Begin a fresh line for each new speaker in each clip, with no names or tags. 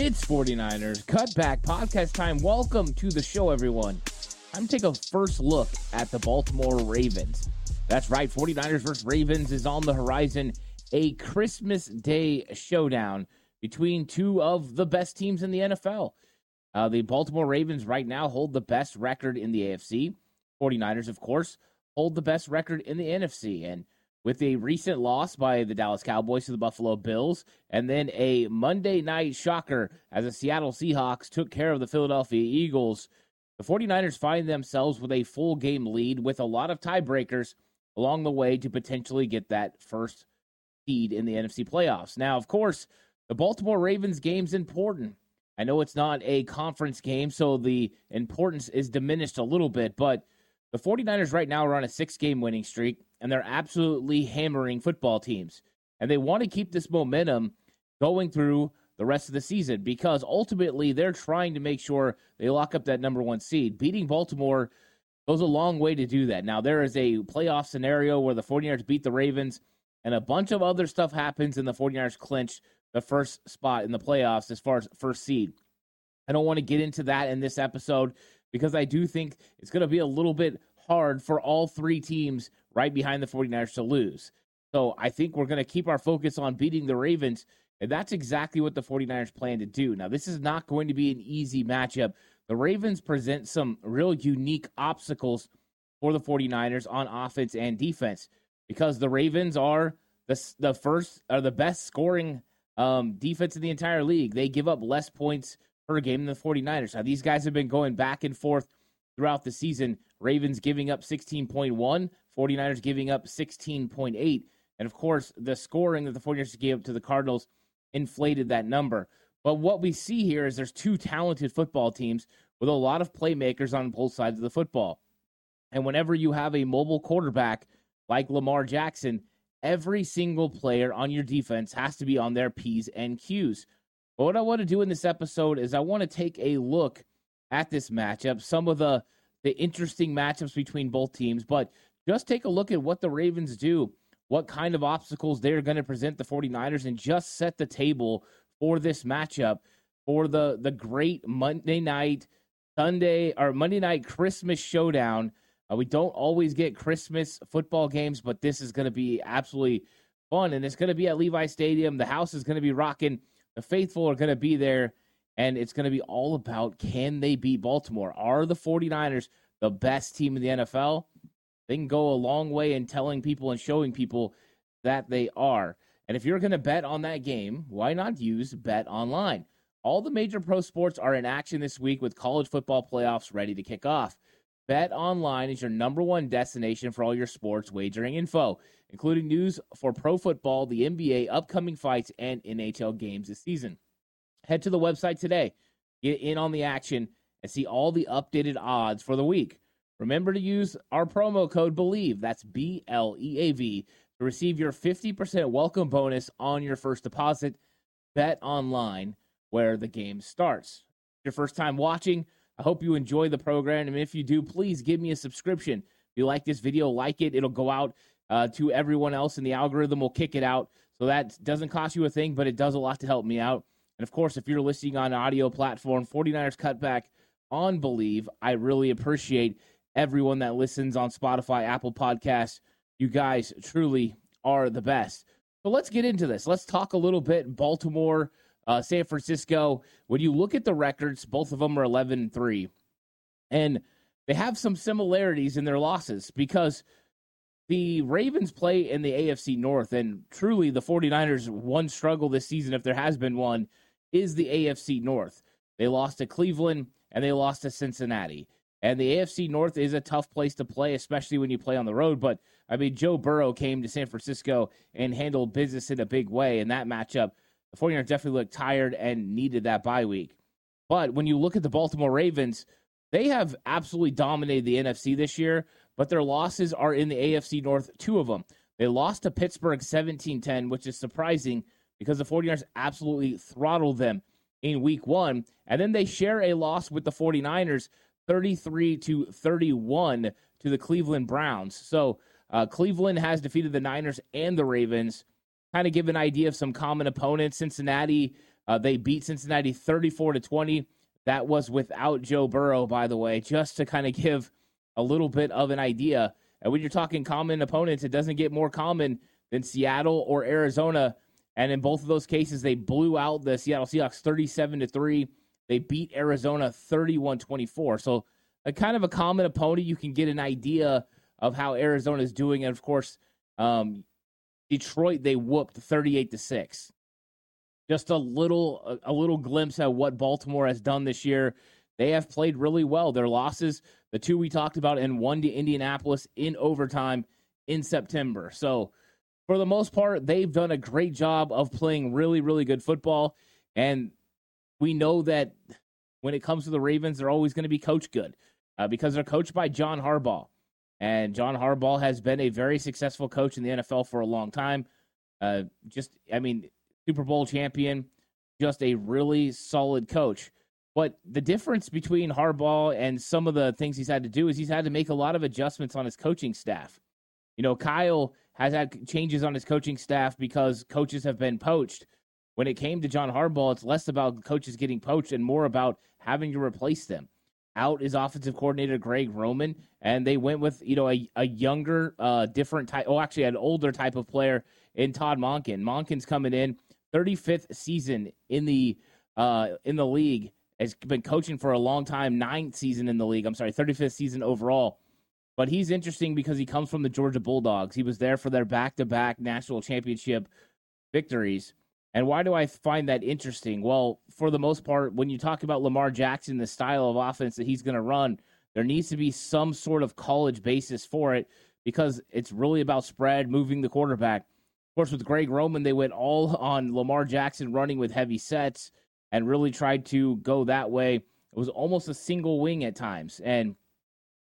It's 49ers Cutback Podcast time. Welcome to the show, everyone. I'm taking a first look at the Baltimore Ravens. That's right, 49ers versus Ravens is on the horizon. A Christmas Day showdown between two of the best teams in the NFL. Uh, the Baltimore Ravens right now hold the best record in the AFC. 49ers, of course, hold the best record in the NFC. And with a recent loss by the Dallas Cowboys to the Buffalo Bills, and then a Monday night shocker as the Seattle Seahawks took care of the Philadelphia Eagles. The 49ers find themselves with a full game lead with a lot of tiebreakers along the way to potentially get that first seed in the NFC playoffs. Now, of course, the Baltimore Ravens game's important. I know it's not a conference game, so the importance is diminished a little bit, but the 49ers right now are on a six game winning streak and they're absolutely hammering football teams. And they want to keep this momentum going through the rest of the season because ultimately they're trying to make sure they lock up that number one seed. Beating Baltimore goes a long way to do that. Now, there is a playoff scenario where the 49ers beat the Ravens and a bunch of other stuff happens and the 49ers clinch the first spot in the playoffs as far as first seed. I don't want to get into that in this episode because I do think it's going to be a little bit hard for all three teams right behind the 49ers to lose. So I think we're going to keep our focus on beating the Ravens, and that's exactly what the 49ers plan to do. Now, this is not going to be an easy matchup. The Ravens present some real unique obstacles for the 49ers on offense and defense because the Ravens are the, the first are the best scoring um, defense in the entire league. They give up less points per game than the 49ers. Now, these guys have been going back and forth throughout the season. Ravens giving up 16.1, 49ers giving up 16.8. And of course, the scoring that the 49ers gave up to the Cardinals inflated that number. But what we see here is there's two talented football teams with a lot of playmakers on both sides of the football. And whenever you have a mobile quarterback like Lamar Jackson, every single player on your defense has to be on their P's and Q's. But what I want to do in this episode is I want to take a look at this matchup, some of the the interesting matchups between both teams, but just take a look at what the Ravens do, what kind of obstacles they're going to present the 49ers, and just set the table for this matchup for the, the great Monday night, Sunday, or Monday night Christmas showdown. Uh, we don't always get Christmas football games, but this is going to be absolutely fun. And it's going to be at Levi Stadium. The house is going to be rocking. The faithful are going to be there. And it's going to be all about can they beat Baltimore? Are the 49ers the best team in the NFL? They can go a long way in telling people and showing people that they are. And if you're going to bet on that game, why not use Bet Online? All the major pro sports are in action this week with college football playoffs ready to kick off. Bet Online is your number one destination for all your sports wagering info, including news for pro football, the NBA, upcoming fights, and NHL games this season. Head to the website today, get in on the action, and see all the updated odds for the week. Remember to use our promo code BLEAV, that's B L E A V, to receive your 50% welcome bonus on your first deposit. Bet online where the game starts. Your first time watching, I hope you enjoy the program. And if you do, please give me a subscription. If you like this video, like it. It'll go out uh, to everyone else, and the algorithm will kick it out. So that doesn't cost you a thing, but it does a lot to help me out. And of course, if you're listening on audio platform, 49ers Cutback on Bleav, I really appreciate everyone that listens on Spotify, Apple Podcasts. You guys truly are the best. So let's get into this. Let's talk a little bit Baltimore, uh, San Francisco. When you look at the records, both of them are 11 and 3. And they have some similarities in their losses because the Ravens play in the AFC North, and truly the 49ers, one struggle this season, if there has been one, is the AFC North. They lost to Cleveland and they lost to Cincinnati. And the AFC North is a tough place to play, especially when you play on the road. But I mean, Joe Burrow came to San Francisco and handled business in a big way. In that matchup, the 49ers definitely looked tired and needed that bye week. But when you look at the Baltimore Ravens, they have absolutely dominated the NFC this year, but their losses are in the AFC North, two of them. They lost to Pittsburgh 17 10, which is surprising because the 49ers absolutely throttled them in week one. And then they share a loss with the 49ers 33 to 31 to the Cleveland Browns. So uh, Cleveland has defeated the Niners and the Ravens. Kind of give an idea of some common opponents. Cincinnati, uh, they beat Cincinnati 34 to 20. That was without Joe Burrow, by the way, just to kind of give a little bit of an idea. And when you're talking common opponents, it doesn't get more common than Seattle or Arizona. And in both of those cases, they blew out the Seattle Seahawks 37 to 3. They beat Arizona 31 24. So, a kind of a common opponent, you can get an idea of how Arizona is doing. And of course, um, Detroit, they whooped 38 to 6 just a little a, little glimpse at what Baltimore has done this year. They have played really well. Their losses, the two we talked about, and one to Indianapolis in overtime in September. So, for the most part, they've done a great job of playing really, really good football. And we know that when it comes to the Ravens, they're always going to be coached good uh, because they're coached by John Harbaugh. And John Harbaugh has been a very successful coach in the NFL for a long time. Uh, just, I mean, Super Bowl champion, just a really solid coach. But the difference between Harbaugh and some of the things he's had to do is he's had to make a lot of adjustments on his coaching staff. You know, Kyle has had changes on his coaching staff because coaches have been poached. When it came to John Harbaugh, it's less about coaches getting poached and more about having to replace them. Out is offensive coordinator Greg Roman, and they went with you know a, a younger, uh, different type. Oh, actually, an older type of player in Todd Monken. Monken's coming in 35th season in the uh, in the league. Has been coaching for a long time. Ninth season in the league. I'm sorry, 35th season overall. But he's interesting because he comes from the Georgia Bulldogs. He was there for their back-to-back national championship victories. And why do I find that interesting? Well, for the most part, when you talk about Lamar Jackson, the style of offense that he's going to run, there needs to be some sort of college basis for it because it's really about spread, moving the quarterback Of course, with Greg Roman, they went all on Lamar Jackson running with heavy sets and really tried to go that way. It was almost a single wing at times, and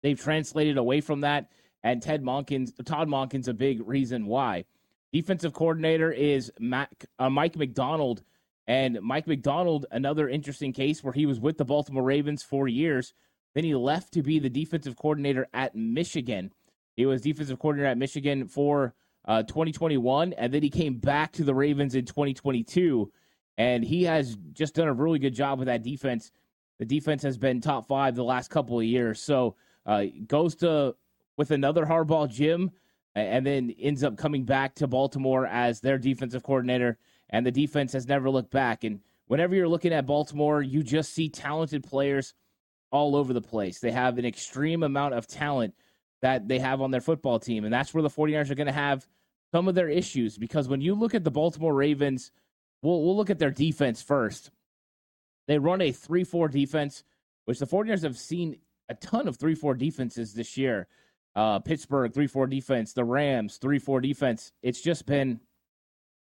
they've translated away from that. And Ted Monken's, Todd Monken's a big reason why. Defensive coordinator is Mac, uh, Mike Macdonald. and Mike Macdonald, another interesting case where he was with the Baltimore Ravens for years. Then he left to be the defensive coordinator at Michigan. He was defensive coordinator at Michigan for uh, 2021, and then he came back to the Ravens in 2022, and he has just done a really good job with that defense. The defense has been top five the last couple of years, so uh, goes to with another Harbaugh Jim, and then ends up coming back to Baltimore as their defensive coordinator, and the defense has never looked back. And whenever you're looking at Baltimore, you just see talented players all over the place. They have an extreme amount of talent that they have on their football team, and that's where the 49ers are going to have some of their issues because when you look at the Baltimore Ravens, we'll, we'll look at their defense first. They run a 3 4 defense, which the 49ers have seen a ton of 3 4 defenses this year. Uh, Pittsburgh, 3 4 defense. The Rams, 3 4 defense. It's just been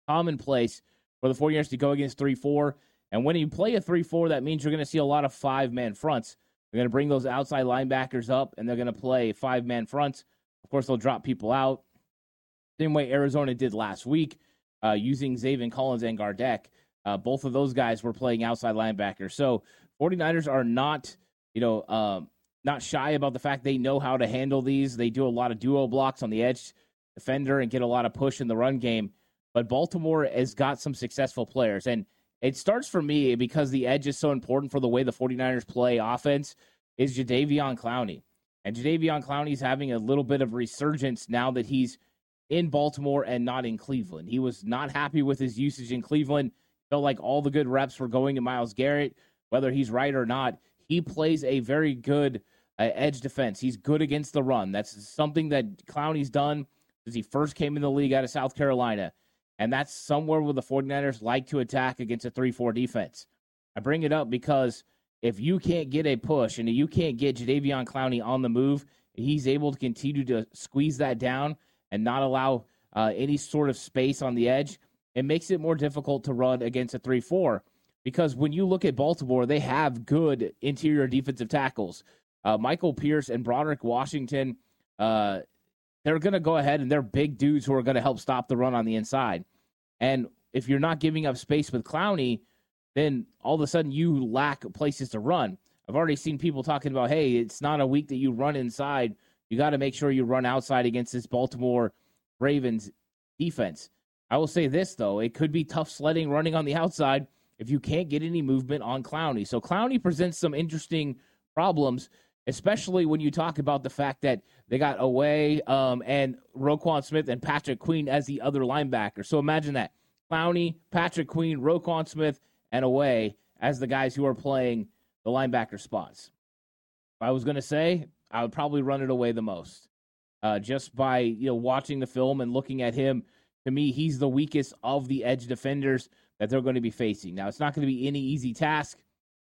commonplace for the 49ers to go against 3 4. And when you play a 3 4, that means you're going to see a lot of five man fronts. They're going to bring those outside linebackers up and they're going to play five man fronts. Of course, they'll drop people out. Same way Arizona did last week, uh, using Zaven Collins and Gardeck. Uh, both of those guys were playing outside linebackers. So 49ers are not, you know, um, not shy about the fact they know how to handle these. They do a lot of duo blocks on the edge defender and get a lot of push in the run game. But Baltimore has got some successful players. And it starts for me because the edge is so important for the way the 49ers play offense is Jadeveon Clowney. And Jadeveon Clowney's having a little bit of resurgence now that he's – in Baltimore and not in Cleveland. He was not happy with his usage in Cleveland. Felt like all the good reps were going to Myles Garrett, whether he's right or not. He plays a very good uh, edge defense. He's good against the run. That's something that Clowney's done since he first came in the league out of South Carolina. And that's somewhere where the 49ers like to attack against a 3 4 defense. I bring it up because if you can't get a push and you can't get Jadeveon Clowney on the move, he's able to continue to squeeze that down and not allow uh, any sort of space on the edge, it makes it more difficult to run against a 3 4. because when you look at Baltimore, they have good interior defensive tackles. Uh, Michael Pierce and Broderick Washington, uh, they're going to go ahead and they're big dudes who are going to help stop the run on the inside. And if you're not giving up space with Clowney, then all of a sudden you lack places to run. I've already seen people talking about, hey, it's not a week that you run inside. You got to make sure you run outside against this Baltimore Ravens defense. I will say this, though. It could be tough sledding running on the outside if you can't get any movement on Clowney. So Clowney presents some interesting problems, especially when you talk about the fact that they got Oweh um, and Roquan Smith and Patrick Queen as the other linebacker. So imagine that. Clowney, Patrick Queen, Roquan Smith, and Oweh as the guys who are playing the linebacker spots. If I was going to say, I would probably run it Oweh the most. Uh, just by you know watching the film and looking at him, to me, he's the weakest of the edge defenders that they're going to be facing. Now, it's not going to be any easy task.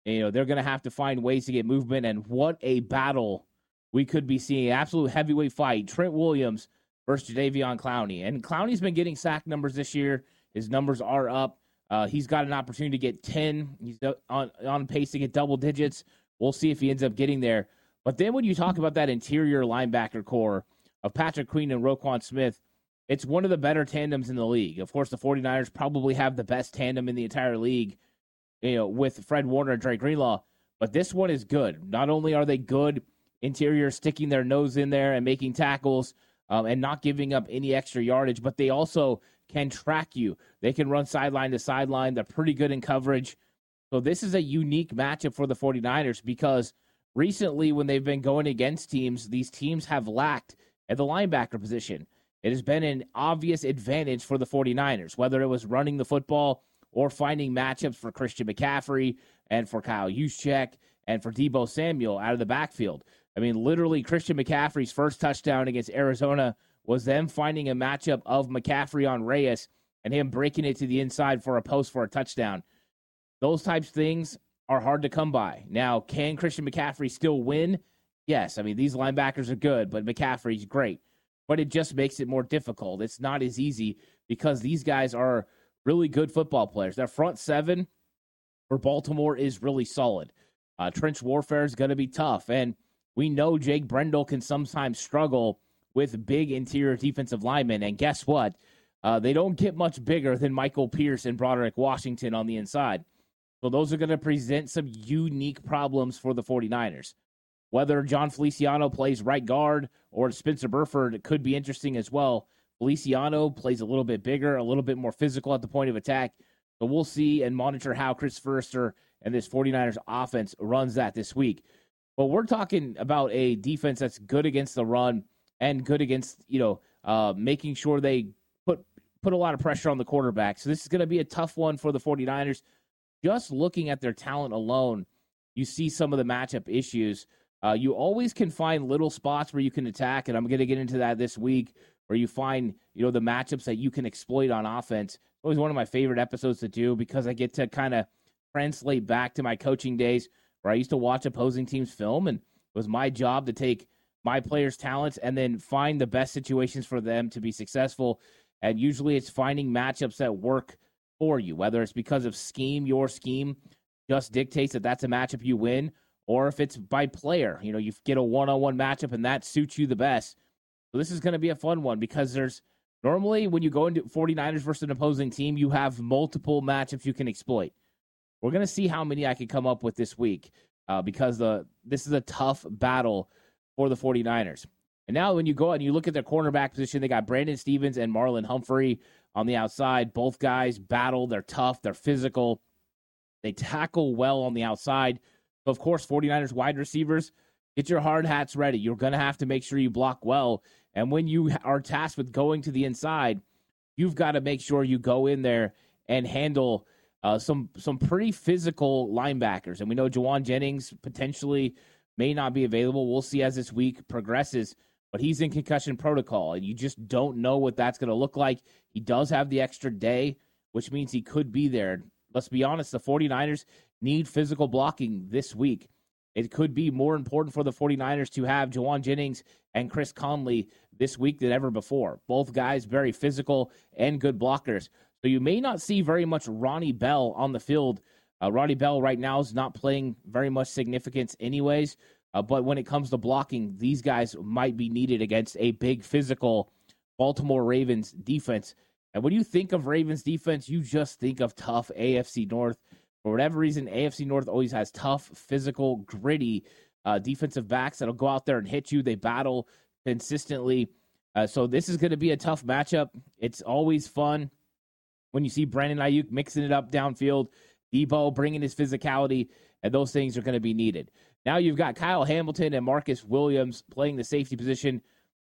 You know, they're going to have to find ways to get movement. And what a battle we could be seeing! Absolute heavyweight fight. Trent Williams versus Jadeveon Clowney. And Clowney's been getting sack numbers this year. His numbers are up. Uh, he's got an opportunity to get 10. He's on, on pace to get double digits. We'll see if he ends up getting there. But then when you talk about that interior linebacker core of Patrick Queen and Roquan Smith, it's one of the better tandems in the league. Of course, the 49ers probably have the best tandem in the entire league, you know, with Fred Warner and Dre Greenlaw. But this one is good. Not only are they good interior, sticking their nose in there and making tackles um, and not giving up any extra yardage, but they also can track you. They can run sideline to sideline. They're pretty good in coverage. So this is a unique matchup for the 49ers because recently when they've been going against teams, these teams have lacked at the linebacker position. It has been an obvious advantage for the 49ers, whether it was running the football or finding matchups for Christian McCaffrey and for Kyle Juszczyk and for Deebo Samuel out of the backfield. I mean, literally, Christian McCaffrey's first touchdown against Arizona was them finding a matchup of McCaffrey on Reyes and him breaking it to the inside for a post for a touchdown. Those types of things are hard to come by. Now, can Christian McCaffrey still win? Yes. I mean, these linebackers are good, but McCaffrey's great. But it just makes it more difficult. It's not as easy because these guys are really good football players. Their front seven for Baltimore is really solid. Uh, trench warfare is going to be tough. And we know Jake Brendel can sometimes struggle with big interior defensive linemen. And guess what? Uh, they don't get much bigger than Michael Pierce and Broderick Washington on the inside. So those are going to present some unique problems for the 49ers. Whether Jon Feliciano plays right guard or Spencer Burford could be interesting as well. Feliciano plays a little bit bigger, a little bit more physical at the point of attack. So we'll see and monitor how Chris Foerster and this 49ers offense runs that this week. But we're talking about a defense that's good against the run and good against, you know, uh, making sure they put put a lot of pressure on the quarterback. So this is going to be a tough one for the 49ers. Just looking at their talent alone, you see some of the matchup issues. Uh, you always can find little spots where you can attack, and I'm going to get into that this week, where you find you know the matchups that you can exploit on offense. Always one of my favorite episodes to do because I get to kind of translate back to my coaching days where I used to watch opposing teams film, and it was my job to take my players' talents and then find the best situations for them to be successful. And usually it's finding matchups that work for you, whether it's because of scheme, your scheme just dictates that that's a matchup you win, or if it's by player. You know, you get a one on one matchup and that suits you the best. So this is going to be a fun one because there's normally when you go into 49ers versus an opposing team, you have multiple matchups you can exploit. We're going to see how many I can come up with this week uh, because the this is a tough battle for the 49ers. And now when you go out and you look at their cornerback position, they got Brandon Stephens and Marlon Humphrey on the outside. Both guys battle. They're tough. They're physical. They tackle well on the outside. Of course, 49ers wide receivers, get your hard hats ready. You're going to have to make sure you block well. And when you are tasked with going to the inside, you've got to make sure you go in there and handle uh, some some pretty physical linebackers. And we know Jauan Jennings potentially may not be available. We'll see as this week progresses, but he's in concussion protocol, and you just don't know what that's going to look like. He does have the extra day, which means he could be there. Let's be honest, the 49ers need physical blocking this week. It could be more important for the 49ers to have Jauan Jennings and Chris Conley this week than ever before. Both guys very physical and good blockers. So you may not see very much Ronnie Bell on the field Uh, Ronnie Bell right now is not playing very much significance, anyways. Uh, but when it comes to blocking, these guys might be needed against a big physical Baltimore Ravens defense. And when you think of Ravens defense, you just think of tough AFC North. For whatever reason, AFC North always has tough, physical, gritty uh, defensive backs that'll go out there and hit you. They battle consistently. Uh, so this is going to be a tough matchup. It's always fun when you see Brandon Aiyuk mixing it up downfield, Deebo bringing his physicality, and those things are going to be needed. Now you've got Kyle Hamilton and Marcus Williams playing the safety position.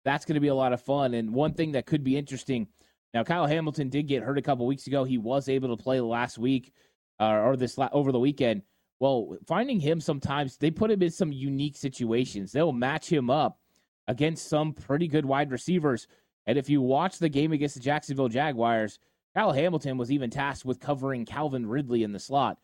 That's going to be a lot of fun. And one thing that could be interesting now, Kyle Hamilton did get hurt a couple weeks ago. He was able to play last week uh, or this la- over the weekend. Well, finding him sometimes they put him in some unique situations. They'll match him up against some pretty good wide receivers. And if you watch the game against the Jacksonville Jaguars, Kyle Hamilton was even tasked with covering Calvin Ridley in the slot.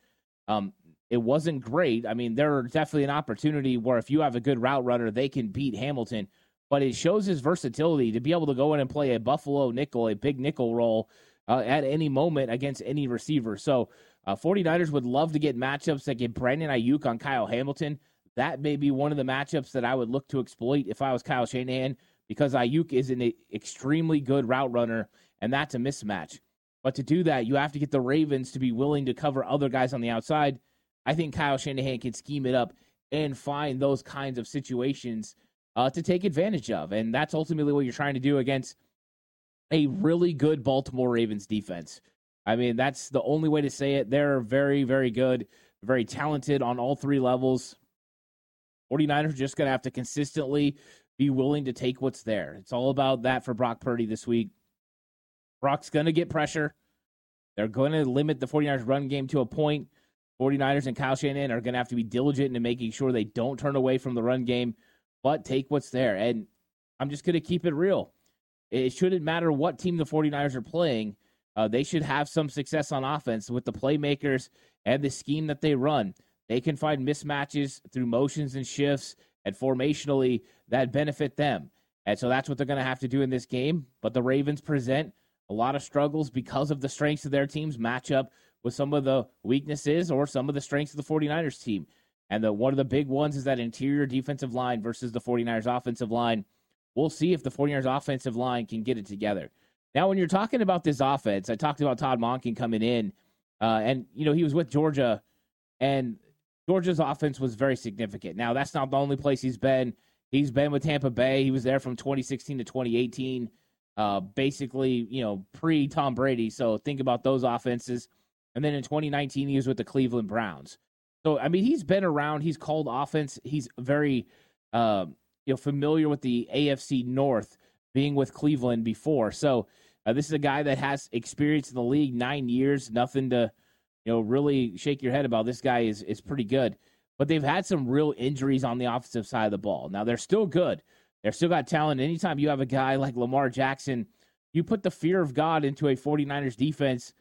Um, it wasn't great. I mean, there's definitely an opportunity where if you have a good route runner, they can beat Hamilton. But it shows his versatility to be able to go in and play a Buffalo nickel, a big nickel role uh, at any moment against any receiver. So uh, 49ers would love to get matchups that get Brandon Aiyuk on Kyle Hamilton. That may be one of the matchups that I would look to exploit if I was Kyle Shanahan because Aiyuk is an extremely good route runner, and that's a mismatch. But to do that, you have to get the Ravens to be willing to cover other guys on the outside. I think Kyle Shanahan can scheme it up and find those kinds of situations uh, to take advantage of. And that's ultimately what you're trying to do against a really good Baltimore Ravens defense. I mean, that's the only way to say it. They're very, very good, very talented on all three levels. 49ers are just going to have to consistently be willing to take what's there. It's all about that for Brock Purdy this week. Brock's going to get pressure. They're going to limit the 49ers run game to a point. 49ers and Kyle Shanahan are going to have to be diligent in making sure they don't turn away from the run game, but take what's there. And I'm just going to keep it real. It shouldn't matter what team the 49ers are playing uh, they should have some success on offense with the playmakers and the scheme that they run. They can find mismatches through motions and shifts and formationally that benefit them. And so that's what they're going to have to do in this game. But the Ravens present a lot of struggles because of the strengths of their teams match up with some of the weaknesses or some of the strengths of the 49ers team. And the, one of the big ones is that interior defensive line versus the 49ers offensive line. We'll see if the 49ers offensive line can get it together. Now, when you're talking about this offense, I talked about Todd Monken coming in, uh, and you know he was with Georgia, and Georgia's offense was very significant. Now, that's not the only place he's been. He's been with Tampa Bay. He was there from 2016 to 2018, uh, basically, you know, pre Tom Brady. So think about those offenses. And then in 2019, he was with the Cleveland Browns. So I mean, he's been around. He's called offense. He's very, uh, you know, familiar with the AFC North, being with Cleveland before. So uh, this is a guy that has experience in the league, nine years, nothing to, you know, really shake your head about. This guy is is pretty good, but they've had some real injuries on the offensive side of the ball. Now they're still good. They're still got talent. Anytime you have a guy like Lamar Jackson, you put the fear of God into a 49ers defense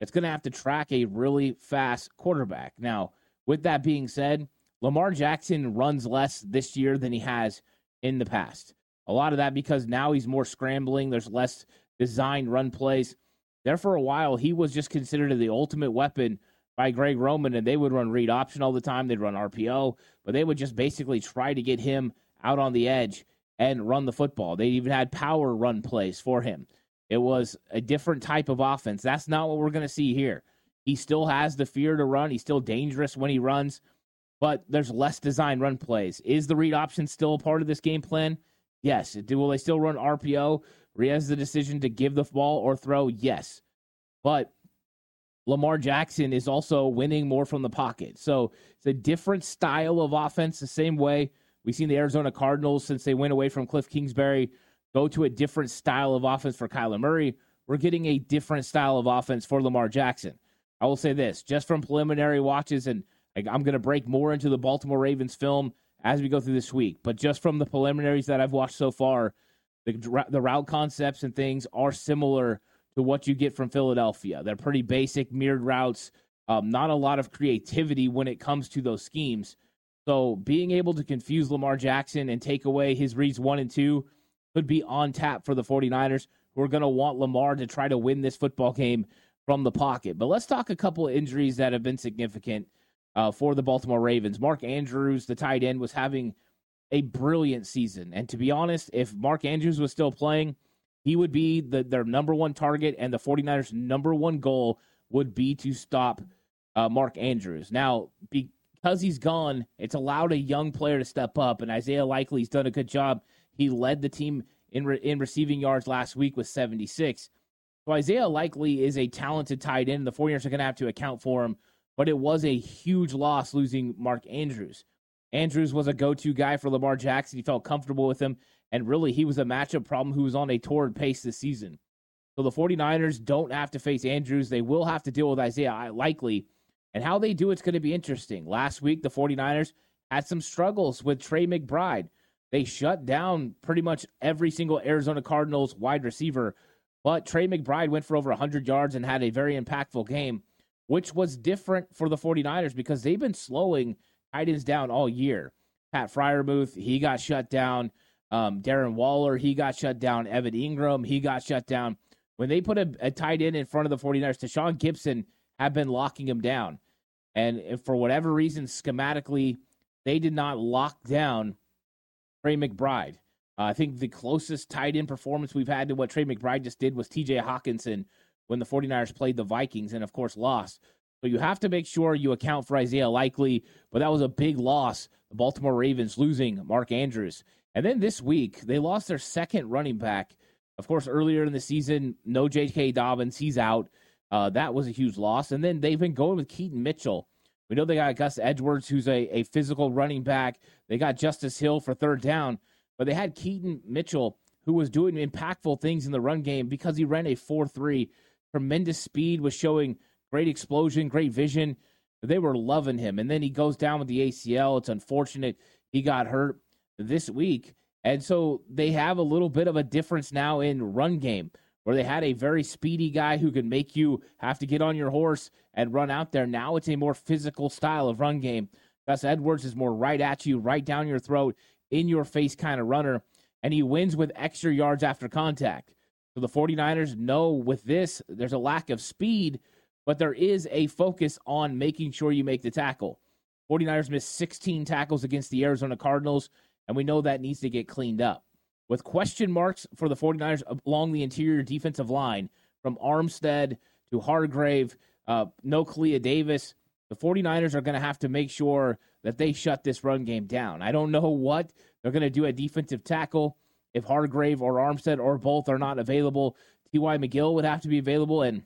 it's going to have to track a really fast quarterback. Now, with that being said, Lamar Jackson runs less this year than he has in the past. A lot of that because now he's more scrambling. There's less designed run plays. There for a while, he was just considered the ultimate weapon by Greg Roman, and they would run read option all the time. They'd run RPO, but they would just basically try to get him out on the edge and run the football. They even had power run plays for him. It was a different type of offense. That's not what we're going to see here. He still has the fear to run. He's still dangerous when he runs, but there's less design run plays. Is the read option still a part of this game plan? Yes. Will they still run RPO? Has the decision to give the ball or throw. Yes. But Lamar Jackson is also winning more from the pocket. So it's a different style of offense, the same way we've seen the Arizona Cardinals since they went away from Cliff Kingsbury go to a different style of offense for Kyler Murray. We're getting a different style of offense for Lamar Jackson. I will say this just from preliminary watches, and I'm going to break more into the Baltimore Ravens film as we go through this week, but just from the preliminaries that I've watched so far, the, the route concepts and things are similar to what you get from Philadelphia. They're pretty basic, mirrored routes, um, not a lot of creativity when it comes to those schemes. So being able to confuse Lamar Jackson and take away his reads one and two could be on tap for the 49ers, who are going to want Lamar to try to win this football game from the pocket. But let's talk a couple of injuries that have been significant uh, for the Baltimore Ravens. Mark Andrews, the tight end, was having a brilliant season. And to be honest, if Mark Andrews was still playing, he would be the, their number one target, and the 49ers' number one goal would be to stop uh, Mark Andrews. Now, because he's gone, it's allowed a young player to step up, and Isaiah Likely's done a good job. He led the team in, re- in receiving yards last week with 76. So Isaiah Likely is a talented tight end. The 49ers are going to have to account for him, but it was a huge loss losing Mark Andrews. Andrews was a go to guy for Lamar Jackson. He felt comfortable with him, and really, he was a matchup problem who was on a torrid pace this season. So the 49ers don't have to face Andrews. They will have to deal with Isaiah Likely. And how they do it's going to be interesting. Last week, the 49ers had some struggles with Trey McBride. They shut down pretty much every single Arizona Cardinals wide receiver, but Trey McBride went for over 100 yards and had a very impactful game, which was different for the 49ers because they've been slowing – tight ends down all year. Pat Freiermuth, he got shut down. Um, Darren Waller, he got shut down. Evan Engram, he got shut down. When they put a, a tight end in front of the 49ers, Tashaun Gipson have been locking him down. And for whatever reason, schematically, they did not lock down Trey McBride. Uh, I think the closest tight end performance we've had to what Trey McBride just did was TJ Hockenson when the 49ers played the Vikings and, of course, lost. So you have to make sure you account for Isaiah Likely, but that was a big loss. The Baltimore Ravens losing Mark Andrews. And then this week, they lost their second running back. Of course, earlier in the season, no J.K. Dobbins, he's out. Uh, that was a huge loss. And then they've been going with Keaton Mitchell. We know they got Gus Edwards, who's a, a physical running back. They got Justice Hill for third down, but they had Keaton Mitchell, who was doing impactful things in the run game because he ran a 4 3. Tremendous speed, was showing great explosion, great vision. They were loving him. And then he goes down with the ACL. It's unfortunate he got hurt this week. And so they have a little bit of a difference now in run game where they had a very speedy guy who could make you have to get on your horse and run out there. Now it's a more physical style of run game. Gus Edwards is more right at you, right down your throat, in your face kind of runner, and he wins with extra yards after contact. So the 49ers know with this, there's a lack of speed, but there is a focus on making sure you make the tackle. 49ers missed 16 tackles against the Arizona Cardinals, and we know that needs to get cleaned up. With question marks for the 49ers along the interior defensive line, from Armstead to Hargrave, uh, no Kalia Davis, the 49ers are going to have to make sure that they shut this run game down. I don't know what they're going to do at defensive tackle. If Hargrave or Armstead or both are not available, T.Y. McGill would have to be available, and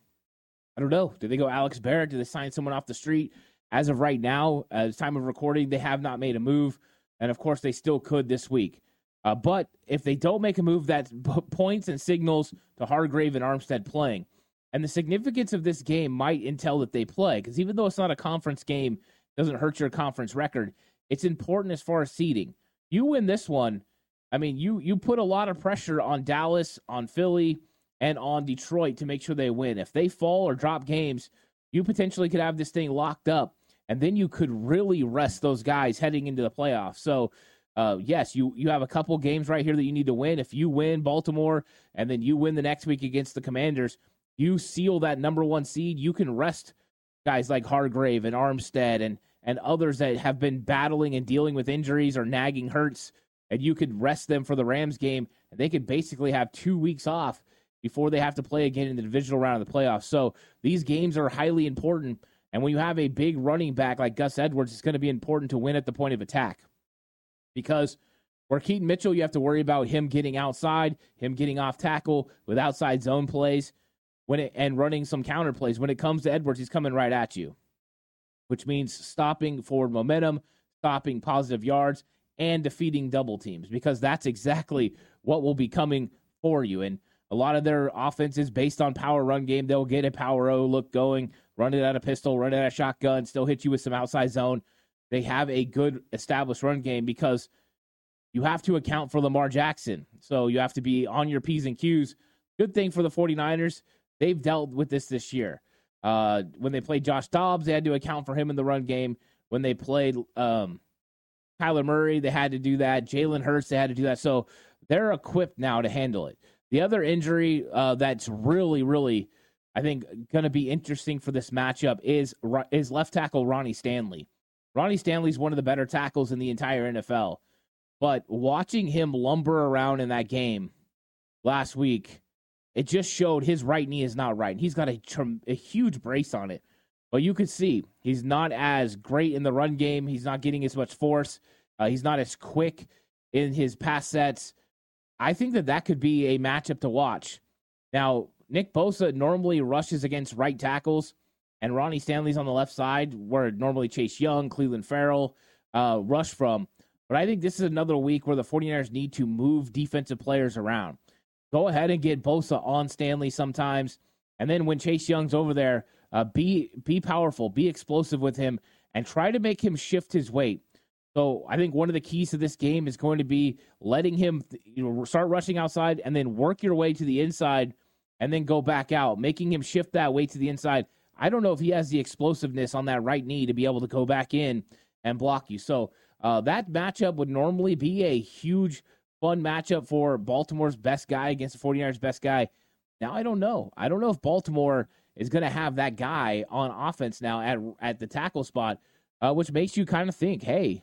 I don't know. Do they go Alex Barrett? Do they sign someone off the street? As of right now, the time of recording, they have not made a move. And of course, they still could this week. Uh, but if they don't make a move, that points and signals to Hargrave and Armstead playing. And the significance of this game might entail that they play, because even though it's not a conference game, doesn't hurt your conference record. It's important as far as seeding. You win this one, I mean, you you put a lot of pressure on Dallas, on Philly, and on Detroit to make sure they win. If they fall or drop games, you potentially could have this thing locked up, and then you could really rest those guys heading into the playoffs. So, uh, yes, you you have a couple games right here that you need to win. If you win Baltimore, and then you win the next week against the Commanders, you seal that number one seed. You can rest guys like Hargrave and Armstead and and others that have been battling and dealing with injuries or nagging hurts, and you could rest them for the Rams game, and they could basically have two weeks off before they have to play again in the divisional round of the playoffs. So these games are highly important. And when you have a big running back like Gus Edwards, it's going to be important to win at the point of attack. Because where Keaton Mitchell, you have to worry about him getting outside, him getting off tackle with outside zone plays when it, and running some counter plays. When it comes to Edwards, he's coming right at you, which means stopping forward momentum, stopping positive yards, and defeating double teams because that's exactly what will be coming for you. And a lot of their offense is based on power run game. They'll get a power O look going, run it at a pistol, run it at a shotgun, still hit you with some outside zone. They have a good established run game because you have to account for Lamar Jackson. So you have to be on your P's and Q's. Good thing for the 49ers, they've dealt with this this year. Uh, when they played Josh Dobbs, they had to account for him in the run game. When they played um, Kyler Murray, they had to do that. Jalen Hurts, they had to do that. So they're equipped now to handle it. The other injury uh, that's really, really I think going to be interesting for this matchup is is left tackle Ronnie Stanley. Ronnie Stanley's one of the better tackles in the entire NFL. But watching him lumber around in that game last week, it just showed his right knee is not right. He's got a, a huge brace on it. But you could see he's not as great in the run game. He's not getting as much force. Uh, he's not as quick in his pass sets. I think that that could be a matchup to watch. Now, Nick Bosa normally rushes against right tackles, and Ronnie Stanley's on the left side, where normally Chase Young, Clelin Ferrell uh, rush from. But I think this is another week where the 49ers need to move defensive players around. Go ahead and get Bosa on Stanley sometimes. And then when Chase Young's over there, uh, be be powerful, be explosive with him, and try to make him shift his weight. So I think one of the keys to this game is going to be letting him you know start rushing outside and then work your way to the inside and then go back out, making him shift that weight to the inside. I don't know if he has the explosiveness on that right knee to be able to go back in and block you. So uh, that matchup would normally be a huge, fun matchup for Baltimore's best guy against the 49ers' best guy. Now, I don't know. I don't know if Baltimore is going to have that guy on offense now at, at the tackle spot, uh, which makes you kind of think, hey,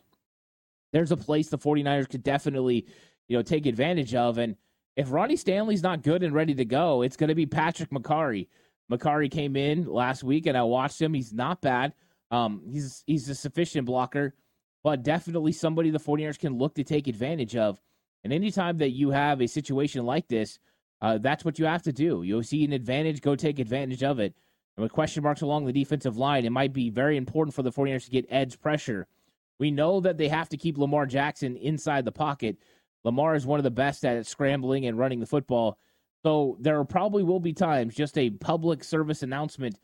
there's a place the 49ers could definitely, you know, take advantage of. And if Ronnie Stanley's not good and ready to go, it's going to be Patrick Mekari. Mekari came in last week and I watched him. He's not bad. Um, he's he's a sufficient blocker but definitely somebody the 49ers can look to take advantage of. And anytime that you have a situation like this, uh, that's what you have to do. You'll see an advantage, go take advantage of it. And with question marks along the defensive line, it might be very important for the 49ers to get edge pressure. We know that they have to keep Lamar Jackson inside the pocket. Lamar is one of the best at scrambling and running the football. So there probably will be times, just a public service announcement,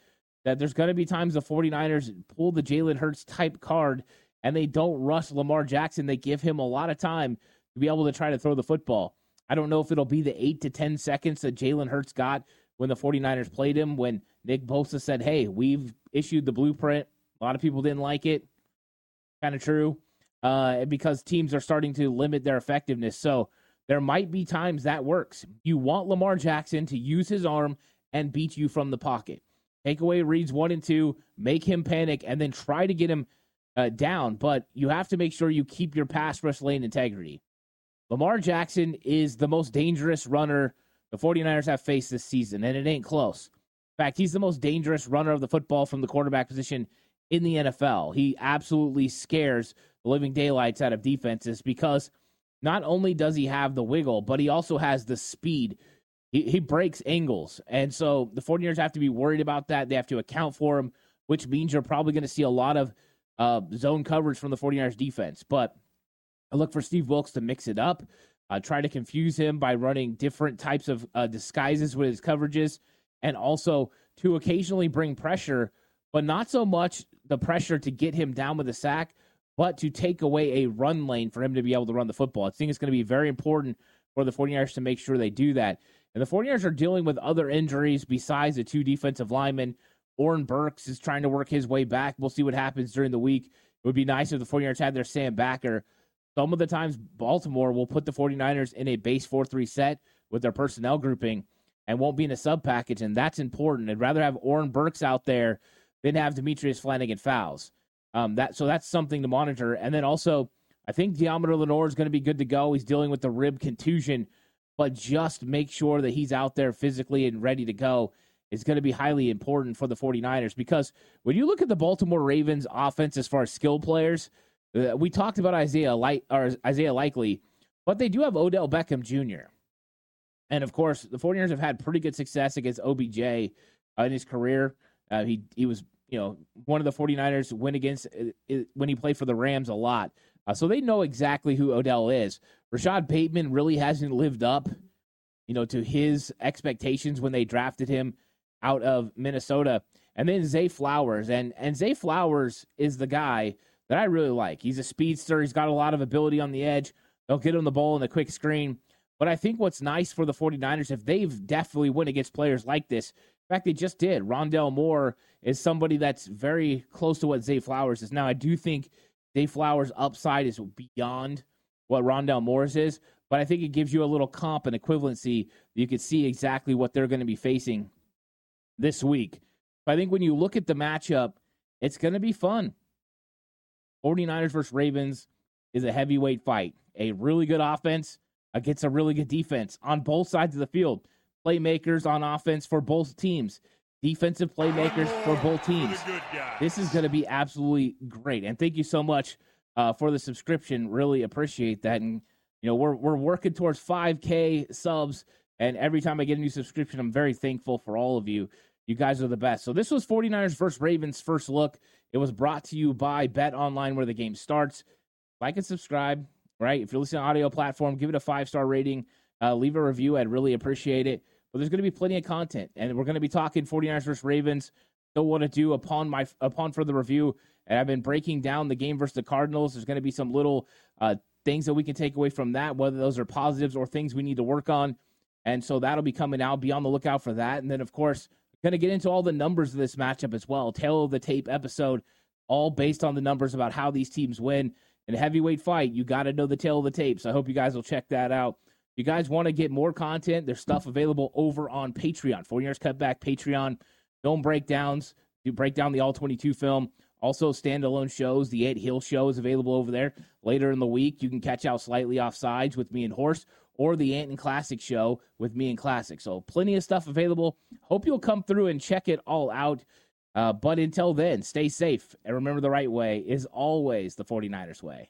that there's going to be times the 49ers pull the Jalen Hurts type card and they don't rush Lamar Jackson. They give him a lot of time to be able to try to throw the football. I don't know if it'll be the eight to 10 seconds that Jalen Hurts got when the 49ers played him, when Nick Bosa said, Hey, we've issued the blueprint. A lot of people didn't like it. Kind of true. Uh, because teams are starting to limit their effectiveness. So there might be times that works. You want Lamar Jackson to use his arm and beat you from the pocket. Take away reads one and two, make him panic, and then try to get him uh, down, but you have to make sure you keep your pass rush lane integrity. Lamar Jackson is the most dangerous runner the 49ers have faced this season, and it ain't close. In fact, he's the most dangerous runner of the football from the quarterback position in the NFL. He absolutely scares the living daylights out of defenses because not only does he have the wiggle, but he also has the speed. He, he breaks angles. And so the 49ers have to be worried about that. They have to account for him, which means you're probably going to see a lot of uh, zone coverage from the 49ers defense. But I look for Steve Wilks to mix it up, uh, try to confuse him by running different types of uh, disguises with his coverages, and also to occasionally bring pressure, but not so much the pressure to get him down with a sack, but to take away a run lane for him to be able to run the football. I think it's going to be very important for the 49ers to make sure they do that. And the 49ers are dealing with other injuries besides the two defensive linemen. Oren Burks is trying to work his way back. We'll see what happens during the week. It would be nice if the 49ers had their Sam backer. Some of the times, Baltimore will put the 49ers in a base 4 3 set with their personnel grouping and won't be in a sub package, and that's important. I'd rather have Oren Burks out there than have Demetrius Flannigan-Fowles. Um, that so that's something to monitor. And then also, I think Deommodore Lenoir is going to be good to go. He's dealing with the rib contusion, but just make sure that he's out there physically and ready to go is going to be highly important for the 49ers because when you look at the Baltimore Ravens offense as far as skill players, we talked about Isaiah Light or Isaiah Likely, but they do have Odell Beckham Jr. And of course, the 49ers have had pretty good success against OBJ uh, in his career. Uh, he he was, you know, one of the 49ers win against uh, when he played for the Rams a lot. Uh, so they know exactly who Odell is. Rashod Bateman really hasn't lived up, you know, to his expectations when they drafted him out of Minnesota. And then Zay Flowers. And, and Zay Flowers is the guy that I really like. He's a speedster. He's got a lot of ability on the edge. They'll get him the ball in the quick screen. But I think what's nice for the 49ers, if they've definitely win against players like this, in fact, they just did. Rondale Moore is somebody that's very close to what Zay Flowers is. Now, I do think Zay Flowers' upside is beyond what Rondale Moore's is, but I think it gives you a little comp and equivalency. You can see exactly what they're going to be facing this week. I think when you look at the matchup, it's going to be fun. 49ers versus Ravens is a heavyweight fight. A really good offense against a really good defense on both sides of the field. Playmakers on offense for both teams, defensive playmakers for both teams. This is going to be absolutely great. And thank you so much uh, for the subscription. Really appreciate that. And you know, we're we're working towards 5K subs, and every time I get a new subscription, I'm very thankful for all of you. You guys are the best. So this was 49ers versus Ravens first look. It was brought to you by Bet Online, where the game starts. Like and subscribe. Right, if you're listening to audio platform, give it a five star rating. Uh, leave a review. I'd really appreciate it. But there's going to be plenty of content, and we're going to be talking 49ers versus Ravens. Don't want to do upon my upon further review, and I've been breaking down the game versus the Cardinals. There's going to be some little uh, things that we can take away from that, whether those are positives or things we need to work on. And so that'll be coming out. Be on the lookout for that. And then, of course, going to get into all the numbers of this matchup as well. Tale of the tape episode, all based on the numbers about how these teams win. In a heavyweight fight, you got to know the tale of the tape. So I hope you guys will check that out. If you guys want to get more content, there's stuff available over on Patreon. 49ers Cutback Patreon. Film breakdowns. You break down the all 22 film. Also, standalone shows. The Ed Hill show is available over there. Later in the week, you can catch out slightly offsides with me and Horse, or the Ant and Classic show with me and Classic. So, plenty of stuff available. Hope you'll come through and check it all out. Uh, but until then, stay safe and remember the right way is always the 49ers way.